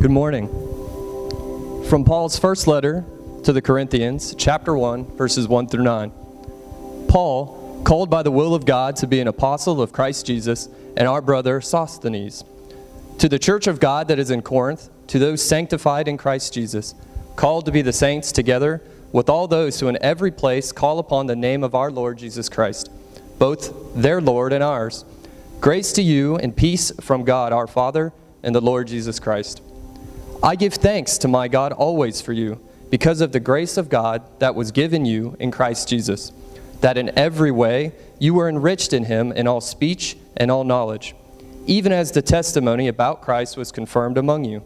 Good morning. From Paul's first letter to the Corinthians, chapter 1, verses 1 through 9. Paul, called by the will of God to be an apostle of Christ Jesus, and our brother Sosthenes, to the church of God that is in Corinth, to those sanctified in Christ Jesus, called to be the saints together with all those who in every place call upon the name of our Lord Jesus Christ, both their Lord and ours. Grace to you and peace from God our Father and the Lord Jesus Christ. I give thanks to my God always for you, because of the grace of God that was given you in Christ Jesus, that in every way you were enriched in him in all speech and all knowledge, even as the testimony about Christ was confirmed among you,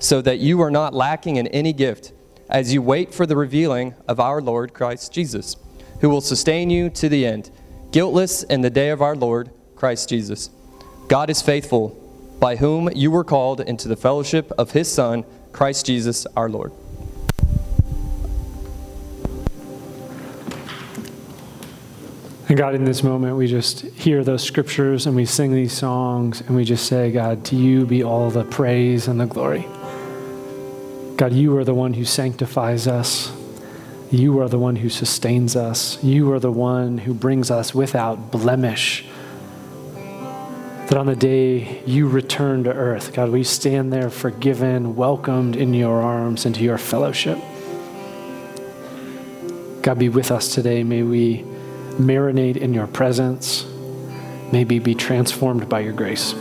so that you are not lacking in any gift, as you wait for the revealing of our Lord Christ Jesus, who will sustain you to the end, guiltless in the day of our Lord Christ Jesus. God is faithful by whom you were called into the fellowship of his Son, Christ Jesus our Lord. And God, in this moment, we just hear those scriptures and we sing these songs and we just say, God, to you be all the praise and the glory. God, you are the one who sanctifies us. You are the one who sustains us. You are the one who brings us without blemish that on the day you return to earth, God, we stand there forgiven, welcomed in your arms into your fellowship. God, be with us today. May we marinate in your presence. May we be transformed by your grace.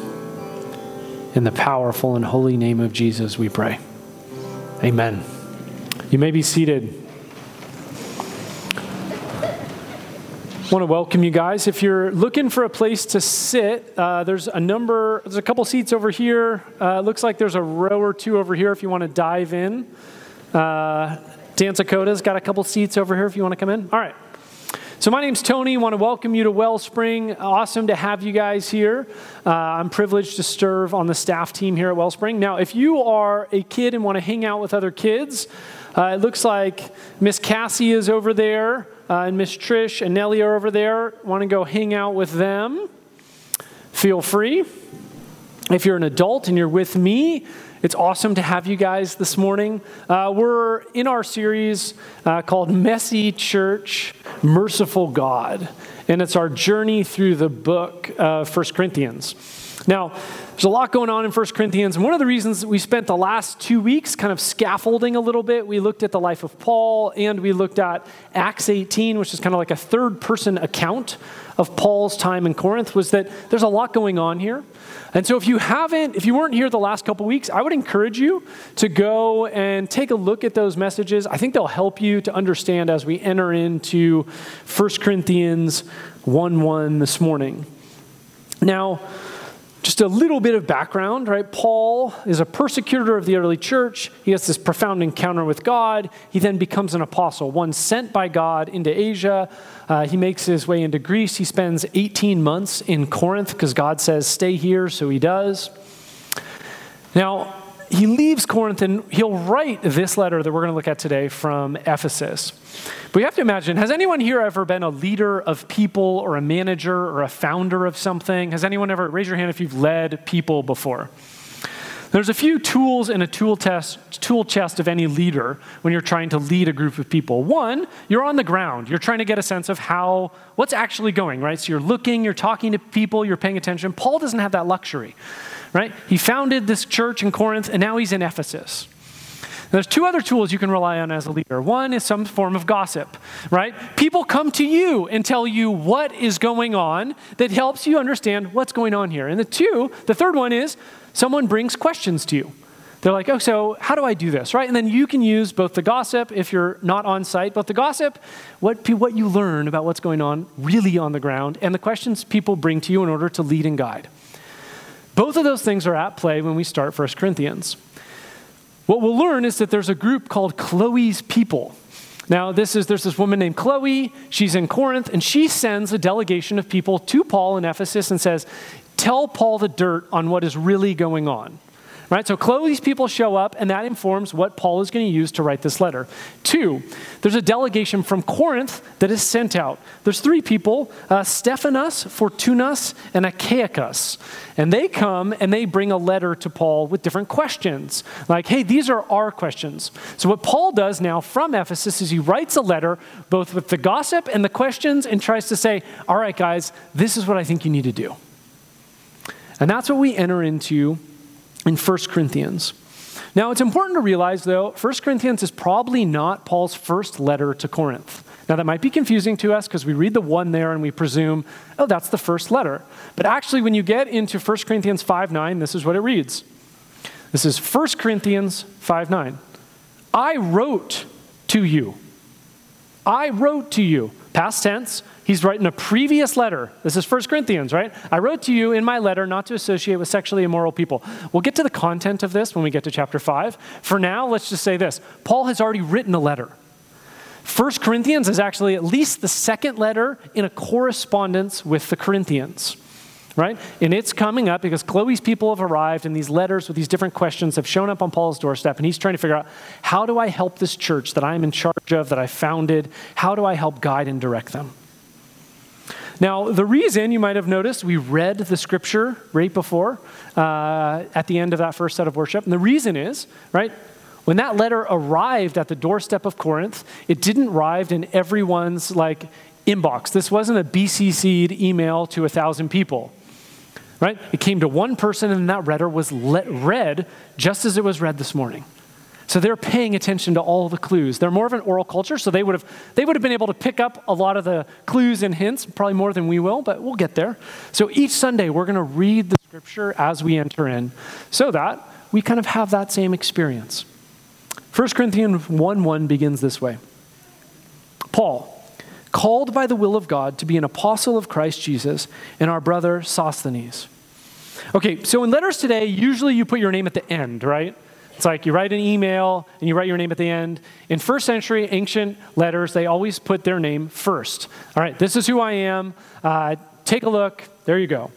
In the powerful and holy name of Jesus, we pray. Amen. You may be seated. Want to welcome you guys. If you're looking for a place to sit, uh, there's a number, there's a couple seats over here. Uh, looks like there's a row or two over here if you want to dive in. Uh, Dan Sakota's got a couple seats over here if you want to come in. All right. So, my name's Tony. I want to welcome you to Wellspring. Awesome to have you guys here. Uh, I'm privileged to serve on the staff team here at Wellspring. Now, if you are a kid and want to hang out with other kids, uh, it looks like Miss Cassie is over there uh, and Miss Trish and Nellie are over there. Want to go hang out with them? Feel free. If you're an adult and you're with me, it's awesome to have you guys this morning. Uh, we're in our series uh, called Messy Church, Merciful God, and it's our journey through the book of First Corinthians. Now, there's a lot going on in 1 Corinthians. And one of the reasons we spent the last two weeks kind of scaffolding a little bit, we looked at the life of Paul and we looked at Acts 18, which is kind of like a third person account of Paul's time in Corinth, was that there's a lot going on here. And so if you haven't, if you weren't here the last couple weeks, I would encourage you to go and take a look at those messages. I think they'll help you to understand as we enter into 1 Corinthians 1 1 this morning. Now, just a little bit of background, right? Paul is a persecutor of the early church. He has this profound encounter with God. He then becomes an apostle, one sent by God into Asia. Uh, he makes his way into Greece. He spends 18 months in Corinth because God says, stay here, so he does. Now, he leaves Corinth and he'll write this letter that we're going to look at today from Ephesus. But you have to imagine has anyone here ever been a leader of people or a manager or a founder of something? Has anyone ever, raise your hand if you've led people before? There's a few tools in a tool, test, tool chest of any leader when you're trying to lead a group of people. One, you're on the ground. You're trying to get a sense of how, what's actually going, right? So you're looking, you're talking to people, you're paying attention. Paul doesn't have that luxury right? He founded this church in Corinth, and now he's in Ephesus. There's two other tools you can rely on as a leader. One is some form of gossip, right? People come to you and tell you what is going on that helps you understand what's going on here. And the two, the third one is someone brings questions to you. They're like, oh, so how do I do this, right? And then you can use both the gossip if you're not on site, but the gossip, what, what you learn about what's going on really on the ground, and the questions people bring to you in order to lead and guide. Both of those things are at play when we start 1 Corinthians. What we'll learn is that there's a group called Chloe's people. Now, this is there's this woman named Chloe. She's in Corinth, and she sends a delegation of people to Paul in Ephesus and says, "Tell Paul the dirt on what is really going on." Right? So Chloe's people show up, and that informs what Paul is going to use to write this letter. Two, there's a delegation from Corinth that is sent out. There's three people uh, Stephanas, Fortunatus, and Achaicus. And they come and they bring a letter to Paul with different questions. Like, hey, these are our questions. So, what Paul does now from Ephesus is he writes a letter both with the gossip and the questions and tries to say, all right, guys, this is what I think you need to do. And that's what we enter into in 1 Corinthians. Now, it's important to realize, though, 1 Corinthians is probably not Paul's first letter to Corinth. Now, that might be confusing to us because we read the one there and we presume, oh, that's the first letter. But actually, when you get into 1 Corinthians 5 9, this is what it reads. This is 1 Corinthians 5 9. I wrote to you. I wrote to you. Past tense, he's writing a previous letter. This is 1 Corinthians, right? I wrote to you in my letter not to associate with sexually immoral people. We'll get to the content of this when we get to chapter 5. For now, let's just say this Paul has already written a letter. 1 Corinthians is actually at least the second letter in a correspondence with the Corinthians right? And it's coming up because Chloe's people have arrived, and these letters with these different questions have shown up on Paul's doorstep, and he's trying to figure out how do I help this church that I'm in charge of, that I founded? How do I help guide and direct them? Now, the reason you might have noticed, we read the scripture right before uh, at the end of that first set of worship. And the reason is, right, when that letter arrived at the doorstep of Corinth, it didn't arrive in everyone's like inbox. This wasn't a BCC'd email to a thousand people right? It came to one person, and that letter was read just as it was read this morning. So they're paying attention to all the clues. They're more of an oral culture, so they would have they would have been able to pick up a lot of the clues and hints, probably more than we will, but we'll get there. So each Sunday we're going to read the scripture as we enter in, so that we kind of have that same experience. 1 Corinthians 1 1 begins this way Paul, called by the will of God to be an apostle of Christ Jesus, and our brother Sosthenes. Okay, so in letters today, usually you put your name at the end, right? It's like you write an email and you write your name at the end. In first century ancient letters, they always put their name first. All right, this is who I am. Uh, take a look. There you go.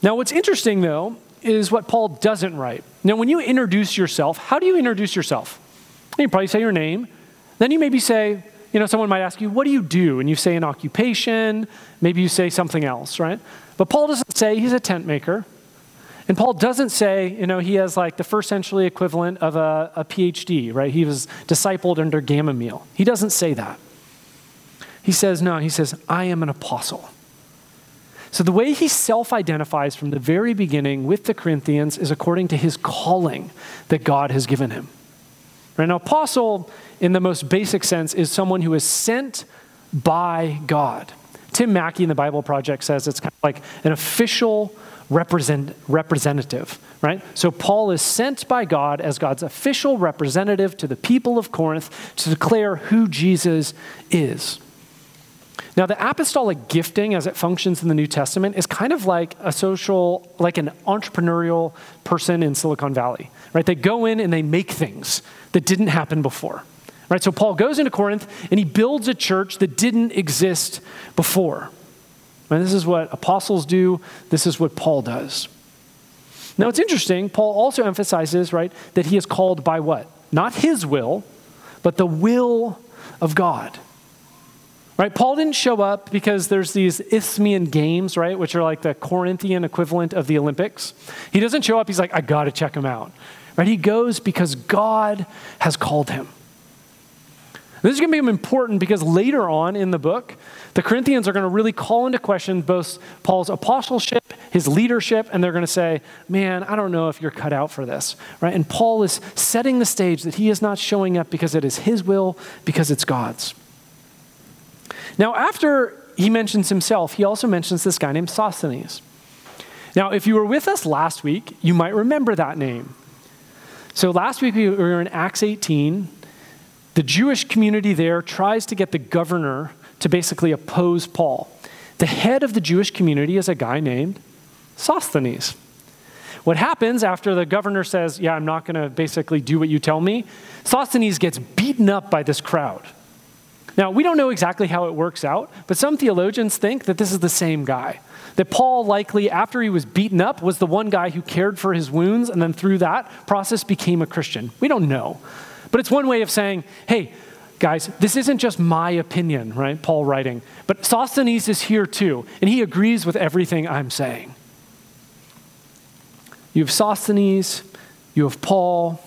Now, what's interesting though is what Paul doesn't write. Now, when you introduce yourself, how do you introduce yourself? You probably say your name. Then you maybe say, you know, someone might ask you, what do you do? And you say an occupation, maybe you say something else, right? But Paul doesn't say he's a tent maker. And Paul doesn't say, you know, he has like the first century equivalent of a, a PhD, right? He was discipled under Gamaliel. He doesn't say that. He says, no, he says, I am an apostle. So the way he self identifies from the very beginning with the Corinthians is according to his calling that God has given him. Right? Now, apostle, in the most basic sense, is someone who is sent by God. Tim Mackie in the Bible Project says it's kind of like an official represent, representative, right? So Paul is sent by God as God's official representative to the people of Corinth to declare who Jesus is. Now, the apostolic gifting as it functions in the New Testament is kind of like a social, like an entrepreneurial person in Silicon Valley, right? They go in and they make things that didn't happen before. Right? So Paul goes into Corinth and he builds a church that didn't exist before. And this is what apostles do, this is what Paul does. Now it's interesting, Paul also emphasizes, right, that he is called by what? Not his will, but the will of God. Right? Paul didn't show up because there's these Isthmian games, right, which are like the Corinthian equivalent of the Olympics. He doesn't show up, he's like, I gotta check him out. Right? He goes because God has called him. This is going to be important because later on in the book, the Corinthians are going to really call into question both Paul's apostleship, his leadership, and they're going to say, Man, I don't know if you're cut out for this. Right? And Paul is setting the stage that he is not showing up because it is his will, because it's God's. Now, after he mentions himself, he also mentions this guy named Sosthenes. Now, if you were with us last week, you might remember that name. So last week we were in Acts 18. The Jewish community there tries to get the governor to basically oppose Paul. The head of the Jewish community is a guy named Sosthenes. What happens after the governor says, Yeah, I'm not going to basically do what you tell me? Sosthenes gets beaten up by this crowd. Now, we don't know exactly how it works out, but some theologians think that this is the same guy. That Paul, likely after he was beaten up, was the one guy who cared for his wounds and then through that process became a Christian. We don't know. But it's one way of saying, hey, guys, this isn't just my opinion, right? Paul writing. But Sosthenes is here too, and he agrees with everything I'm saying. You have Sosthenes, you have Paul,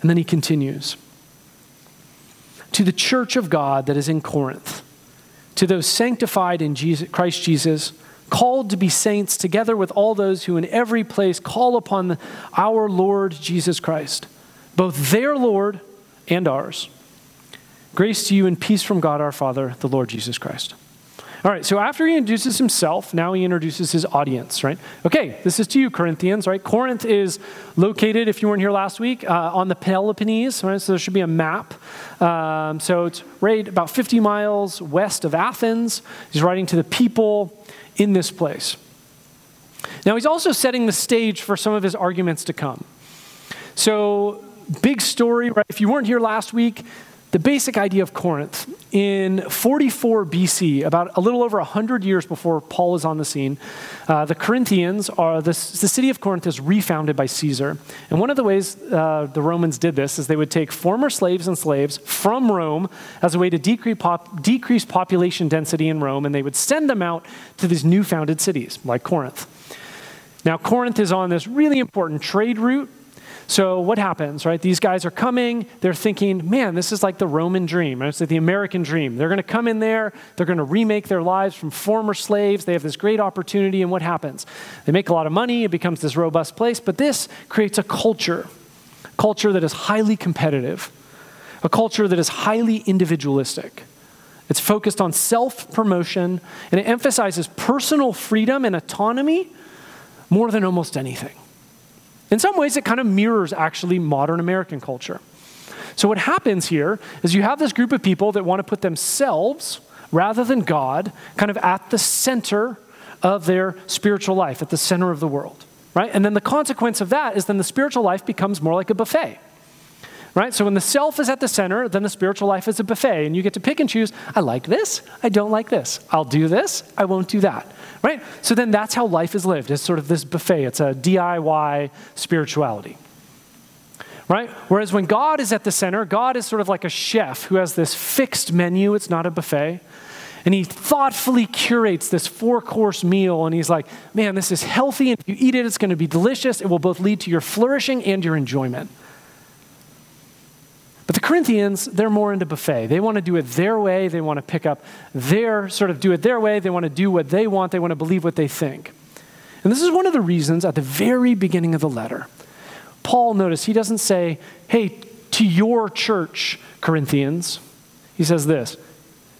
and then he continues. To the church of God that is in Corinth, to those sanctified in Jesus, Christ Jesus, called to be saints, together with all those who in every place call upon the, our Lord Jesus Christ, both their Lord and ours. Grace to you and peace from God our Father, the Lord Jesus Christ. All right, so after he introduces himself, now he introduces his audience, right? Okay, this is to you, Corinthians, right? Corinth is located, if you weren't here last week, uh, on the Peloponnese, right? So there should be a map. Um, so it's right about 50 miles west of Athens. He's writing to the people in this place. Now, he's also setting the stage for some of his arguments to come. So, big story, right? If you weren't here last week, the basic idea of Corinth. In 44 BC, about a little over 100 years before Paul is on the scene, uh, the Corinthians are, the, the, city of Corinth is refounded by Caesar. And one of the ways uh, the Romans did this is they would take former slaves and slaves from Rome as a way to decrease, pop, decrease population density in Rome, and they would send them out to these new founded cities like Corinth. Now, Corinth is on this really important trade route so what happens, right? These guys are coming, they're thinking, man, this is like the Roman dream. It's like the American dream. They're going to come in there, they're going to remake their lives from former slaves. They have this great opportunity, and what happens? They make a lot of money, it becomes this robust place, but this creates a culture, culture that is highly competitive, a culture that is highly individualistic. It's focused on self promotion, and it emphasizes personal freedom and autonomy more than almost anything. In some ways, it kind of mirrors actually modern American culture. So, what happens here is you have this group of people that want to put themselves, rather than God, kind of at the center of their spiritual life, at the center of the world, right? And then the consequence of that is then the spiritual life becomes more like a buffet right? So when the self is at the center, then the spiritual life is a buffet, and you get to pick and choose I like this, I don't like this. I'll do this, I won't do that, right? So then that's how life is lived. It's sort of this buffet, it's a DIY spirituality. Right? Whereas when God is at the center, God is sort of like a chef who has this fixed menu, it's not a buffet. And he thoughtfully curates this four course meal, and he's like, man, this is healthy, and if you eat it, it's going to be delicious. It will both lead to your flourishing and your enjoyment. But the Corinthians, they're more into buffet. They want to do it their way. They want to pick up their, sort of do it their way. They want to do what they want. They want to believe what they think. And this is one of the reasons at the very beginning of the letter, Paul, notice, he doesn't say, hey, to your church, Corinthians. He says this,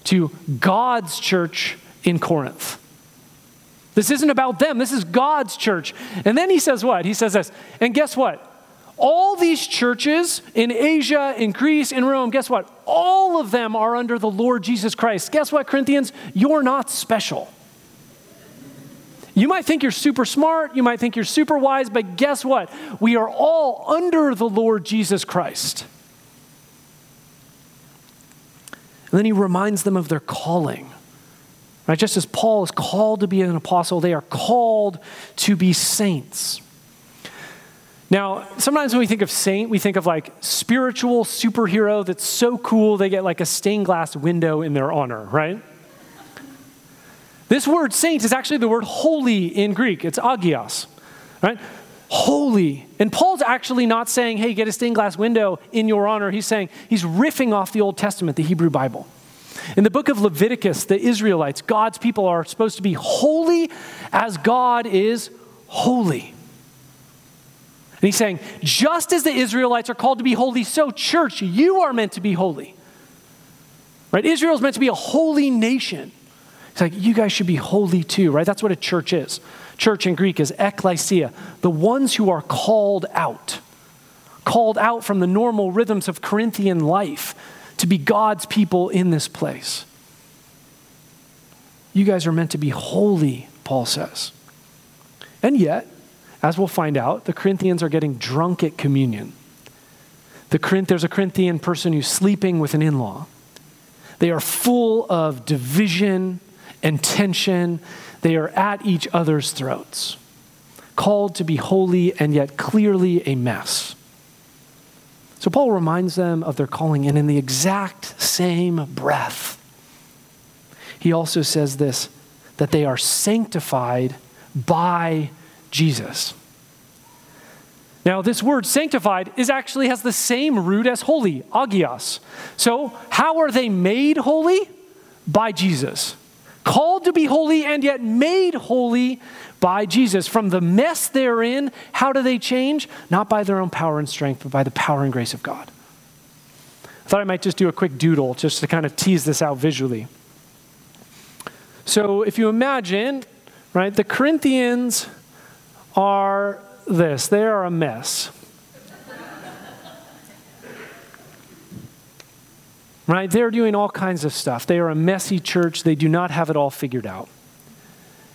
to God's church in Corinth. This isn't about them. This is God's church. And then he says what? He says this, and guess what? All these churches in Asia, in Greece, in Rome, guess what? All of them are under the Lord Jesus Christ. Guess what, Corinthians? You're not special. You might think you're super smart, you might think you're super wise, but guess what? We are all under the Lord Jesus Christ. And then he reminds them of their calling. Right? Just as Paul is called to be an apostle, they are called to be saints. Now, sometimes when we think of saint, we think of like spiritual superhero that's so cool they get like a stained glass window in their honor, right? This word saint is actually the word holy in Greek. It's agios, right? Holy. And Paul's actually not saying, hey, get a stained glass window in your honor. He's saying, he's riffing off the Old Testament, the Hebrew Bible. In the book of Leviticus, the Israelites, God's people, are supposed to be holy as God is holy. And he's saying, just as the Israelites are called to be holy, so, church, you are meant to be holy. Right? Israel is meant to be a holy nation. It's like, you guys should be holy too, right? That's what a church is. Church in Greek is ekklesia, the ones who are called out, called out from the normal rhythms of Corinthian life to be God's people in this place. You guys are meant to be holy, Paul says. And yet, as we'll find out, the Corinthians are getting drunk at communion. The, there's a Corinthian person who's sleeping with an in law. They are full of division and tension. They are at each other's throats, called to be holy and yet clearly a mess. So Paul reminds them of their calling, and in the exact same breath, he also says this that they are sanctified by Jesus. Now, this word sanctified is actually has the same root as holy, agios. So, how are they made holy? By Jesus. Called to be holy and yet made holy by Jesus. From the mess they're in, how do they change? Not by their own power and strength, but by the power and grace of God. I thought I might just do a quick doodle just to kind of tease this out visually. So, if you imagine, right, the Corinthians are this they are a mess. right? They're doing all kinds of stuff. They are a messy church. They do not have it all figured out.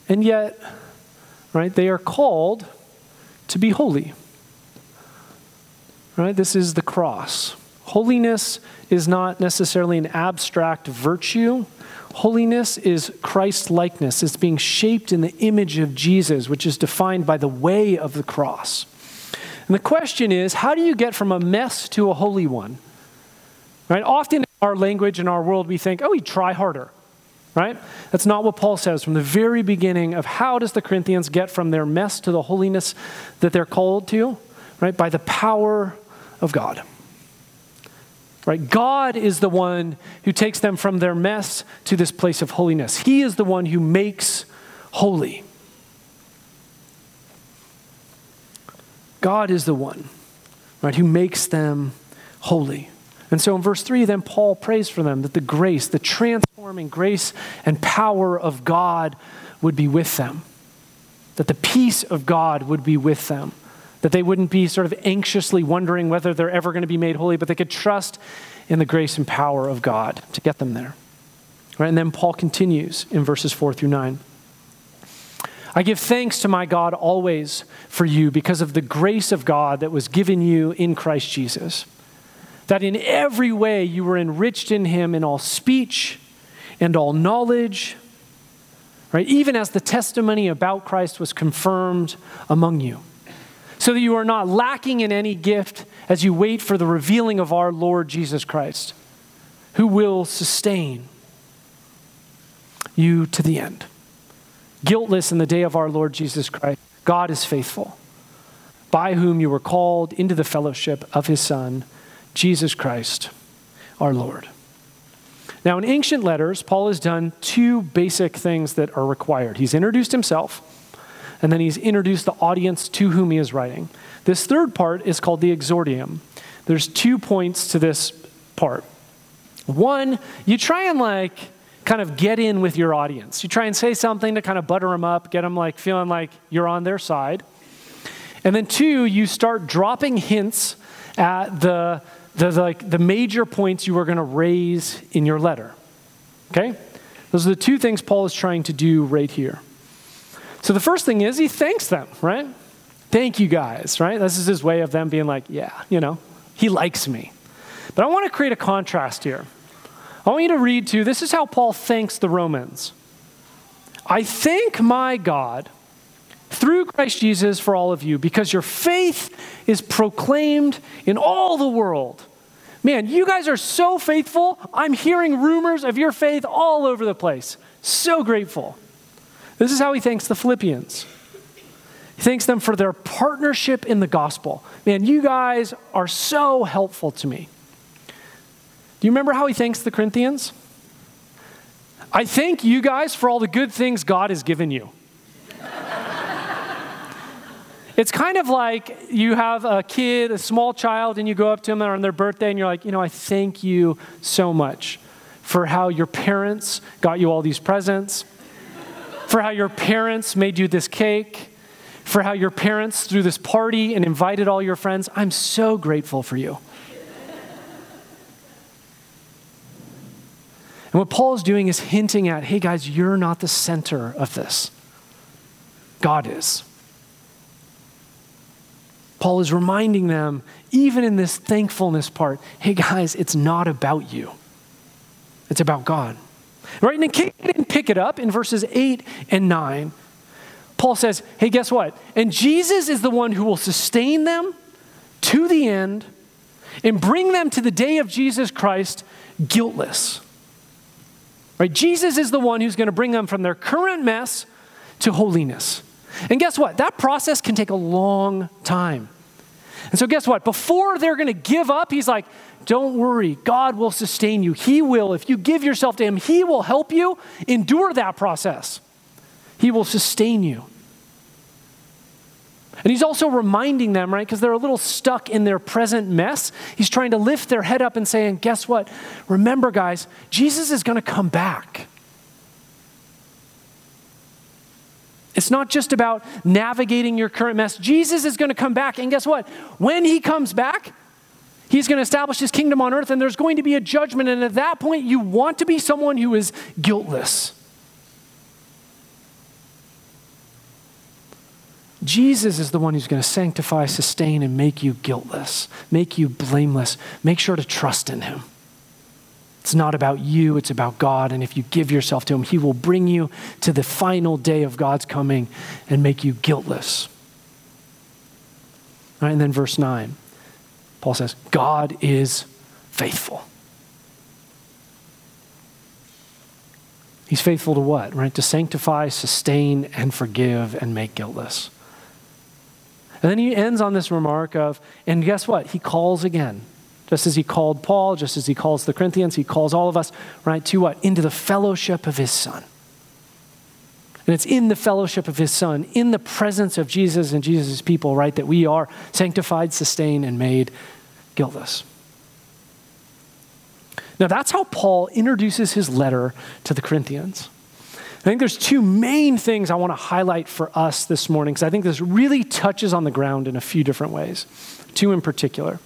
And yet, right, they are called to be holy. Right? This is the cross. Holiness is not necessarily an abstract virtue. Holiness is Christ likeness. It's being shaped in the image of Jesus, which is defined by the way of the cross. And the question is how do you get from a mess to a holy one? Right? Often in our language, in our world, we think, oh, we try harder. Right? That's not what Paul says from the very beginning of how does the Corinthians get from their mess to the holiness that they're called to? Right? By the power of God. Right? God is the one who takes them from their mess to this place of holiness. He is the one who makes holy. God is the one, right, who makes them holy. And so in verse 3, then Paul prays for them that the grace, the transforming grace and power of God would be with them, that the peace of God would be with them that they wouldn't be sort of anxiously wondering whether they're ever going to be made holy, but they could trust in the grace and power of God to get them there. Right? And then Paul continues in verses 4 through 9. I give thanks to my God always for you because of the grace of God that was given you in Christ Jesus. That in every way you were enriched in him in all speech and all knowledge, right? Even as the testimony about Christ was confirmed among you so that you are not lacking in any gift as you wait for the revealing of our Lord Jesus Christ, who will sustain you to the end. Guiltless in the day of our Lord Jesus Christ, God is faithful, by whom you were called into the fellowship of his Son, Jesus Christ, our Lord. Now, in ancient letters, Paul has done two basic things that are required. He's introduced himself and then he's introduced the audience to whom he is writing. This third part is called the exordium. There's two points to this part. One, you try and like kind of get in with your audience. You try and say something to kind of butter them up, get them like feeling like you're on their side. And then two, you start dropping hints at the, the, like the major points you are going to raise in your letter. Okay? Those are the two things Paul is trying to do right here. So the first thing is he thanks them, right? Thank you guys, right? This is his way of them being like, yeah, you know, he likes me. But I want to create a contrast here. I want you to read to this is how Paul thanks the Romans. I thank my God through Christ Jesus for all of you because your faith is proclaimed in all the world. Man, you guys are so faithful. I'm hearing rumors of your faith all over the place. So grateful. This is how he thanks the Philippians. He thanks them for their partnership in the gospel. Man, you guys are so helpful to me. Do you remember how he thanks the Corinthians? I thank you guys for all the good things God has given you. it's kind of like you have a kid, a small child, and you go up to them on their birthday and you're like, you know, I thank you so much for how your parents got you all these presents for how your parents made you this cake, for how your parents threw this party and invited all your friends. I'm so grateful for you. And what Paul is doing is hinting at hey, guys, you're not the center of this, God is. Paul is reminding them, even in this thankfulness part, hey, guys, it's not about you, it's about God. Right? And in didn't pick it up in verses 8 and 9, Paul says, hey, guess what? And Jesus is the one who will sustain them to the end and bring them to the day of Jesus Christ guiltless. Right? Jesus is the one who's going to bring them from their current mess to holiness. And guess what? That process can take a long time. And so, guess what? Before they're going to give up, he's like, Don't worry, God will sustain you. He will. If you give yourself to Him, He will help you endure that process. He will sustain you. And he's also reminding them, right, because they're a little stuck in their present mess. He's trying to lift their head up and saying, Guess what? Remember, guys, Jesus is going to come back. It's not just about navigating your current mess. Jesus is going to come back. And guess what? When he comes back, he's going to establish his kingdom on earth, and there's going to be a judgment. And at that point, you want to be someone who is guiltless. Jesus is the one who's going to sanctify, sustain, and make you guiltless, make you blameless. Make sure to trust in him. It's not about you, it's about God. And if you give yourself to him, he will bring you to the final day of God's coming and make you guiltless. Right, and then verse 9, Paul says, God is faithful. He's faithful to what? Right? To sanctify, sustain, and forgive and make guiltless. And then he ends on this remark of, and guess what? He calls again. Just as he called Paul, just as he calls the Corinthians, he calls all of us, right, to what? Into the fellowship of his son. And it's in the fellowship of his son, in the presence of Jesus and Jesus' people, right, that we are sanctified, sustained, and made guiltless. Now, that's how Paul introduces his letter to the Corinthians. I think there's two main things I want to highlight for us this morning because I think this really touches on the ground in a few different ways. Two in particular.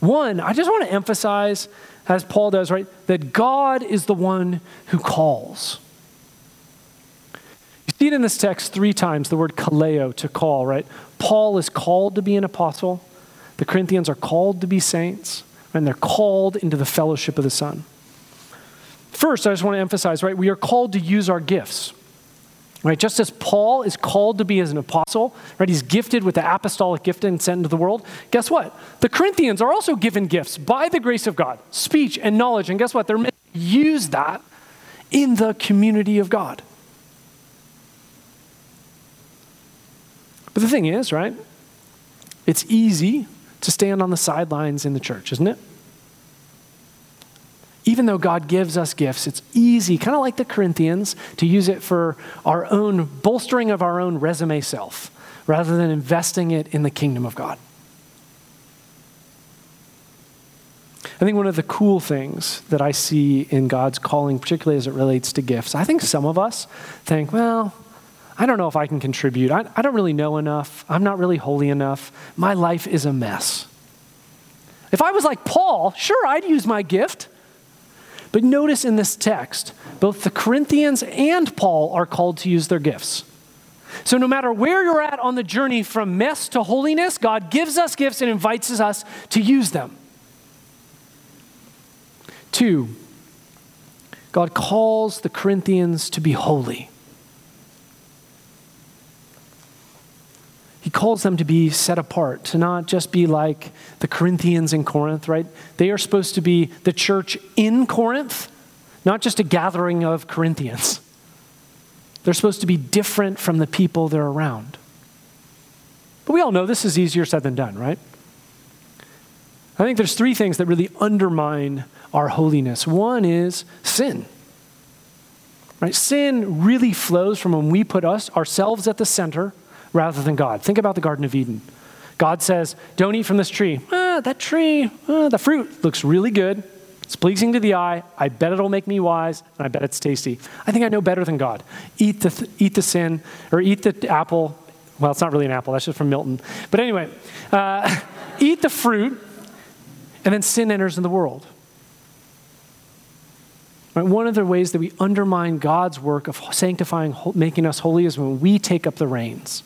One, I just want to emphasize, as Paul does, right, that God is the one who calls. You see it in this text three times the word kaleo, to call, right? Paul is called to be an apostle, the Corinthians are called to be saints, and they're called into the fellowship of the Son. First, I just want to emphasize, right, we are called to use our gifts. Right, just as Paul is called to be as an apostle, right, he's gifted with the apostolic gift and sent into the world. Guess what? The Corinthians are also given gifts by the grace of God, speech and knowledge. And guess what? They're meant to use that in the community of God. But the thing is, right, it's easy to stand on the sidelines in the church, isn't it? Even though God gives us gifts, it's easy, kind of like the Corinthians, to use it for our own bolstering of our own resume self rather than investing it in the kingdom of God. I think one of the cool things that I see in God's calling, particularly as it relates to gifts, I think some of us think, well, I don't know if I can contribute. I, I don't really know enough. I'm not really holy enough. My life is a mess. If I was like Paul, sure, I'd use my gift. But notice in this text, both the Corinthians and Paul are called to use their gifts. So, no matter where you're at on the journey from mess to holiness, God gives us gifts and invites us to use them. Two, God calls the Corinthians to be holy. Calls them to be set apart, to not just be like the Corinthians in Corinth, right? They are supposed to be the church in Corinth, not just a gathering of Corinthians. They're supposed to be different from the people they're around. But we all know this is easier said than done, right? I think there's three things that really undermine our holiness. One is sin. Right? Sin really flows from when we put us ourselves at the center rather than God. Think about the Garden of Eden. God says, Don't eat from this tree. Ah, that tree, ah, the fruit looks really good. It's pleasing to the eye. I bet it'll make me wise, and I bet it's tasty. I think I know better than God. Eat the, th- eat the sin, or eat the apple. Well, it's not really an apple, that's just from Milton. But anyway, uh, eat the fruit, and then sin enters in the world. Right? One of the ways that we undermine God's work of sanctifying, making us holy, is when we take up the reins.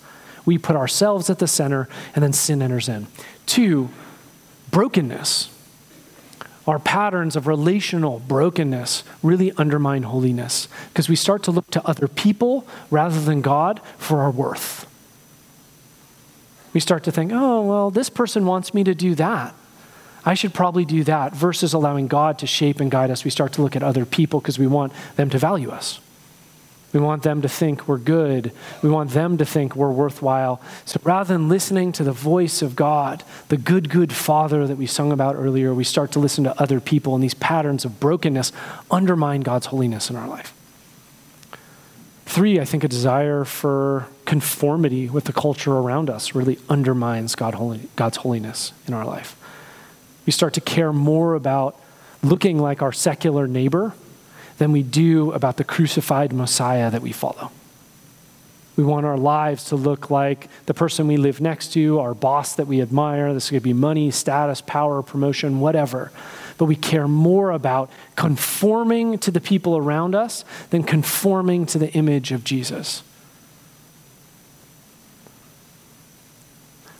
We put ourselves at the center, and then sin enters in. Two, brokenness. our patterns of relational brokenness really undermine holiness because we start to look to other people rather than God for our worth. We start to think, oh, well, this person wants me to do that. I should probably do that versus allowing God to shape and guide us. We start to look at other people because we want them to value us. We want them to think we're good. We want them to think we're worthwhile. So rather than listening to the voice of God, the good, good Father that we sung about earlier, we start to listen to other people, and these patterns of brokenness undermine God's holiness in our life. Three, I think a desire for conformity with the culture around us really undermines God's holiness in our life. We start to care more about looking like our secular neighbor than we do about the crucified Messiah that we follow. We want our lives to look like the person we live next to, our boss that we admire. This could be money, status, power, promotion, whatever. But we care more about conforming to the people around us than conforming to the image of Jesus.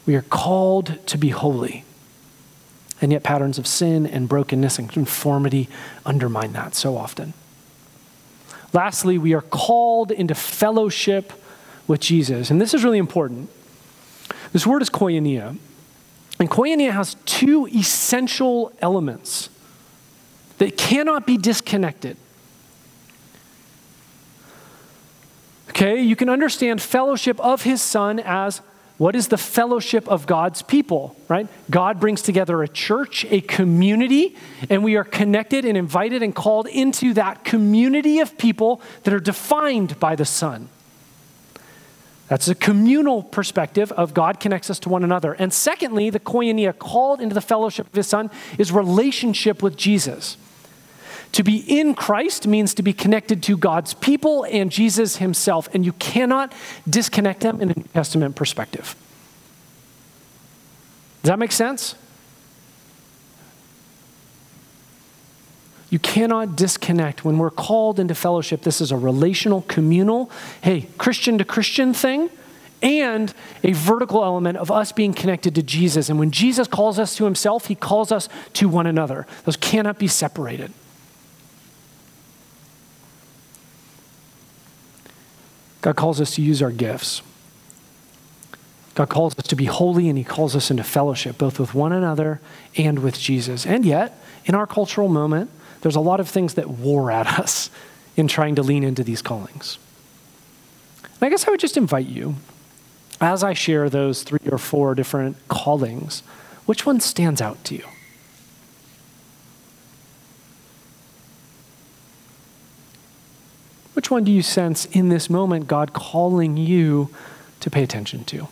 We are called to be holy. And yet, patterns of sin and brokenness and conformity undermine that so often. Lastly, we are called into fellowship with Jesus. And this is really important. This word is koinonia. And koinonia has two essential elements that cannot be disconnected. Okay, you can understand fellowship of his son as what is the fellowship of God's people, right? God brings together a church, a community, and we are connected and invited and called into that community of people that are defined by the Son. That's a communal perspective of God connects us to one another. And secondly, the koinonia called into the fellowship of his Son is relationship with Jesus. To be in Christ means to be connected to God's people and Jesus himself, and you cannot disconnect them in a New Testament perspective. Does that make sense? You cannot disconnect. When we're called into fellowship, this is a relational, communal, hey, Christian to Christian thing, and a vertical element of us being connected to Jesus. And when Jesus calls us to himself, he calls us to one another. Those cannot be separated. God calls us to use our gifts. God calls us to be holy and He calls us into fellowship, both with one another and with Jesus. And yet, in our cultural moment, there's a lot of things that war at us in trying to lean into these callings. And I guess I would just invite you, as I share those three or four different callings, which one stands out to you? Which one do you sense in this moment God calling you to pay attention to? Do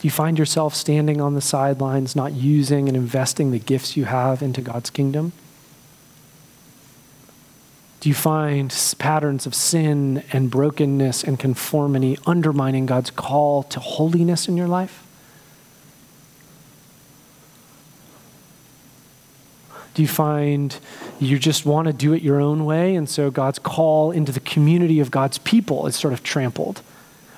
you find yourself standing on the sidelines, not using and investing the gifts you have into God's kingdom? Do you find patterns of sin and brokenness and conformity undermining God's call to holiness in your life? Do you find you just want to do it your own way, and so God's call into the community of God's people is sort of trampled?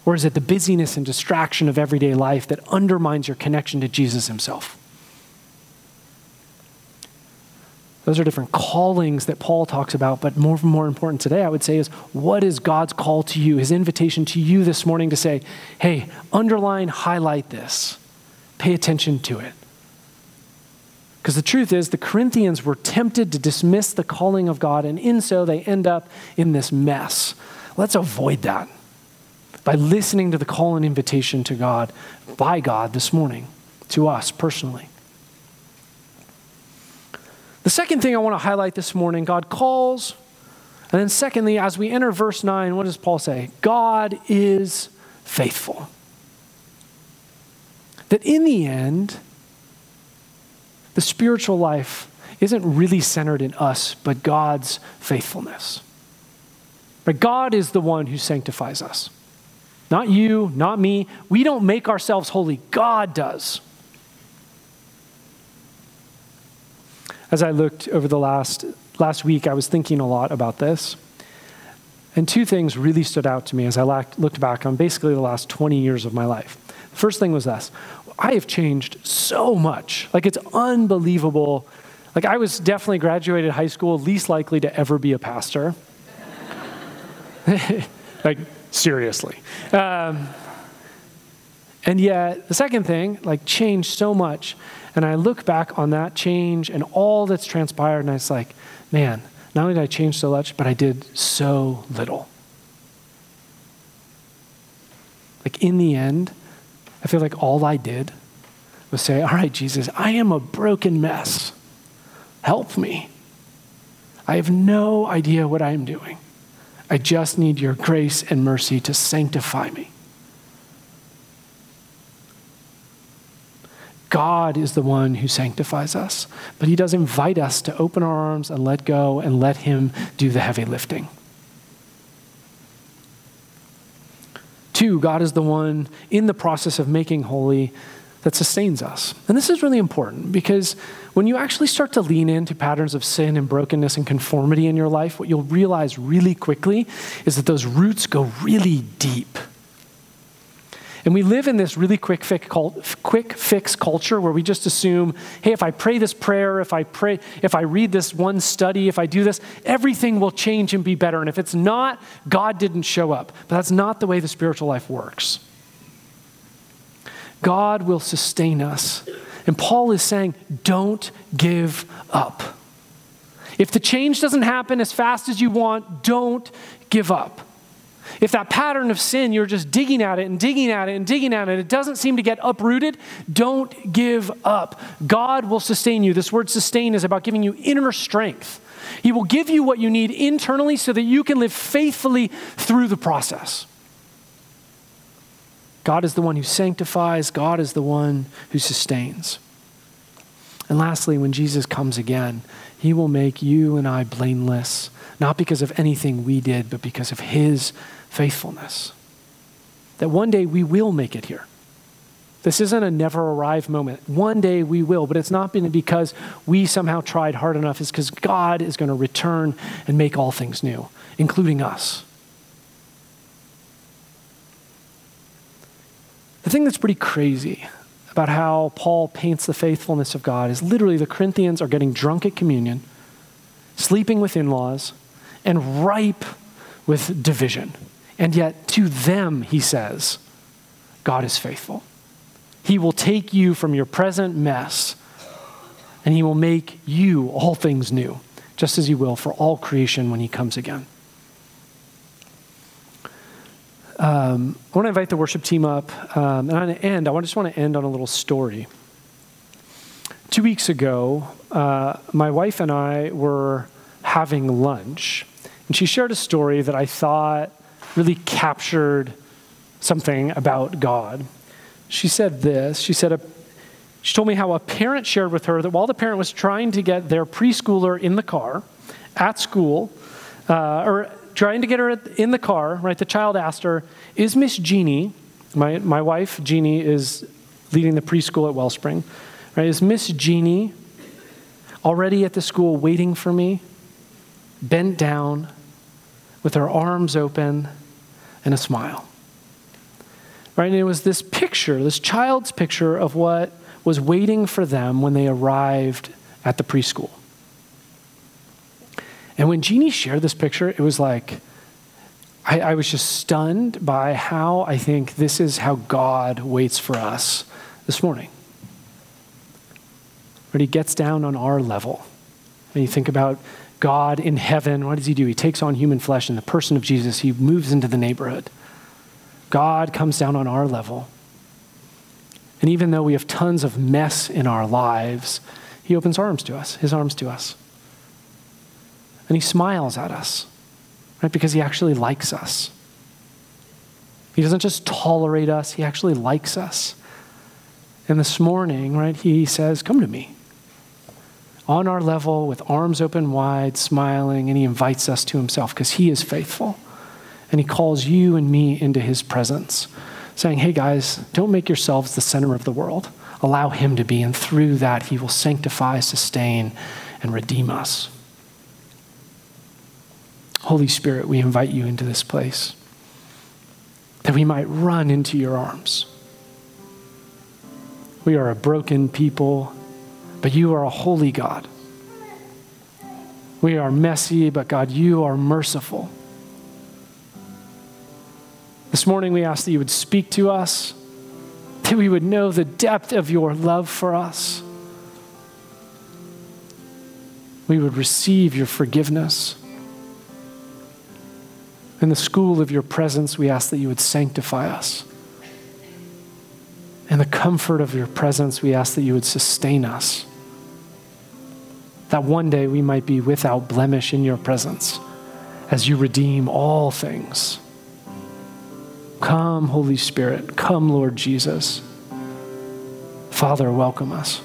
Or is it the busyness and distraction of everyday life that undermines your connection to Jesus himself? Those are different callings that Paul talks about, but more more important today, I would say, is what is God's call to you, his invitation to you this morning to say, hey, underline, highlight this, pay attention to it. Because the truth is, the Corinthians were tempted to dismiss the calling of God, and in so they end up in this mess. Let's avoid that by listening to the call and invitation to God by God this morning, to us personally. The second thing I want to highlight this morning God calls. And then, secondly, as we enter verse 9, what does Paul say? God is faithful. That in the end, the spiritual life isn't really centered in us, but God's faithfulness. But God is the one who sanctifies us. Not you, not me. We don't make ourselves holy, God does. As I looked over the last, last week, I was thinking a lot about this. And two things really stood out to me as I looked back on basically the last 20 years of my life. The first thing was this I have changed so much. Like, it's unbelievable. Like, I was definitely graduated high school, least likely to ever be a pastor. like, seriously. Um, and yet, the second thing, like, changed so much. And I look back on that change and all that's transpired, and it's like, man, not only did I change so much, but I did so little. Like, in the end, I feel like all I did was say, All right, Jesus, I am a broken mess. Help me. I have no idea what I am doing. I just need your grace and mercy to sanctify me. God is the one who sanctifies us, but He does invite us to open our arms and let go and let Him do the heavy lifting. Two, God is the one in the process of making holy that sustains us. And this is really important because when you actually start to lean into patterns of sin and brokenness and conformity in your life, what you'll realize really quickly is that those roots go really deep. And we live in this really quick fix, quick fix culture where we just assume, hey, if I pray this prayer, if I pray, if I read this one study, if I do this, everything will change and be better. And if it's not, God didn't show up. But that's not the way the spiritual life works. God will sustain us. And Paul is saying, don't give up. If the change doesn't happen as fast as you want, don't give up. If that pattern of sin, you're just digging at it and digging at it and digging at it, it doesn't seem to get uprooted, don't give up. God will sustain you. This word sustain is about giving you inner strength. He will give you what you need internally so that you can live faithfully through the process. God is the one who sanctifies, God is the one who sustains. And lastly, when Jesus comes again, he will make you and I blameless, not because of anything we did, but because of his faithfulness. That one day we will make it here. This isn't a never arrive moment. One day we will, but it's not been because we somehow tried hard enough. It's because God is going to return and make all things new, including us. The thing that's pretty crazy about how Paul paints the faithfulness of God is literally the Corinthians are getting drunk at communion, sleeping with in laws, and ripe with division. And yet, to them, he says, God is faithful. He will take you from your present mess and he will make you all things new, just as he will for all creation when he comes again. Um, I want to invite the worship team up. Um, and on the end, I just want to end on a little story. Two weeks ago, uh, my wife and I were having lunch, and she shared a story that I thought really captured something about God. She said this She said, she told me how a parent shared with her that while the parent was trying to get their preschooler in the car at school, uh, or trying to get her in the car, right, the child asked her, Is Miss Jeannie, my, my wife, Jeannie, is leading the preschool at Wellspring, right, is Miss Jeannie already at the school waiting for me, bent down, with her arms open? And a smile. Right? And it was this picture, this child's picture of what was waiting for them when they arrived at the preschool. And when Jeannie shared this picture, it was like, I, I, was just stunned by how I think this is how God waits for us this morning. When he gets down on our level, and you think about God in heaven, what does he do? He takes on human flesh in the person of Jesus. He moves into the neighborhood. God comes down on our level. And even though we have tons of mess in our lives, he opens arms to us, his arms to us. And he smiles at us, right? Because he actually likes us. He doesn't just tolerate us, he actually likes us. And this morning, right, he says, Come to me on our level with arms open wide, smiling, and he invites us to himself because he is faithful. And he calls you and me into his presence, saying, Hey guys, don't make yourselves the center of the world. Allow him to be, and through that, he will sanctify, sustain, and redeem us. Holy Spirit, we invite you into this place that we might run into your arms We are a broken people, but you are a holy God. We are messy, but God, you are merciful. This morning, we ask that you would speak to us, that we would know the depth of your love for us. We would receive your forgiveness. In the school of your presence, we ask that you would sanctify us. In the comfort of your presence, we ask that you would sustain us. That one day we might be without blemish in your presence as you redeem all things. Come, Holy Spirit. Come, Lord Jesus. Father, welcome us.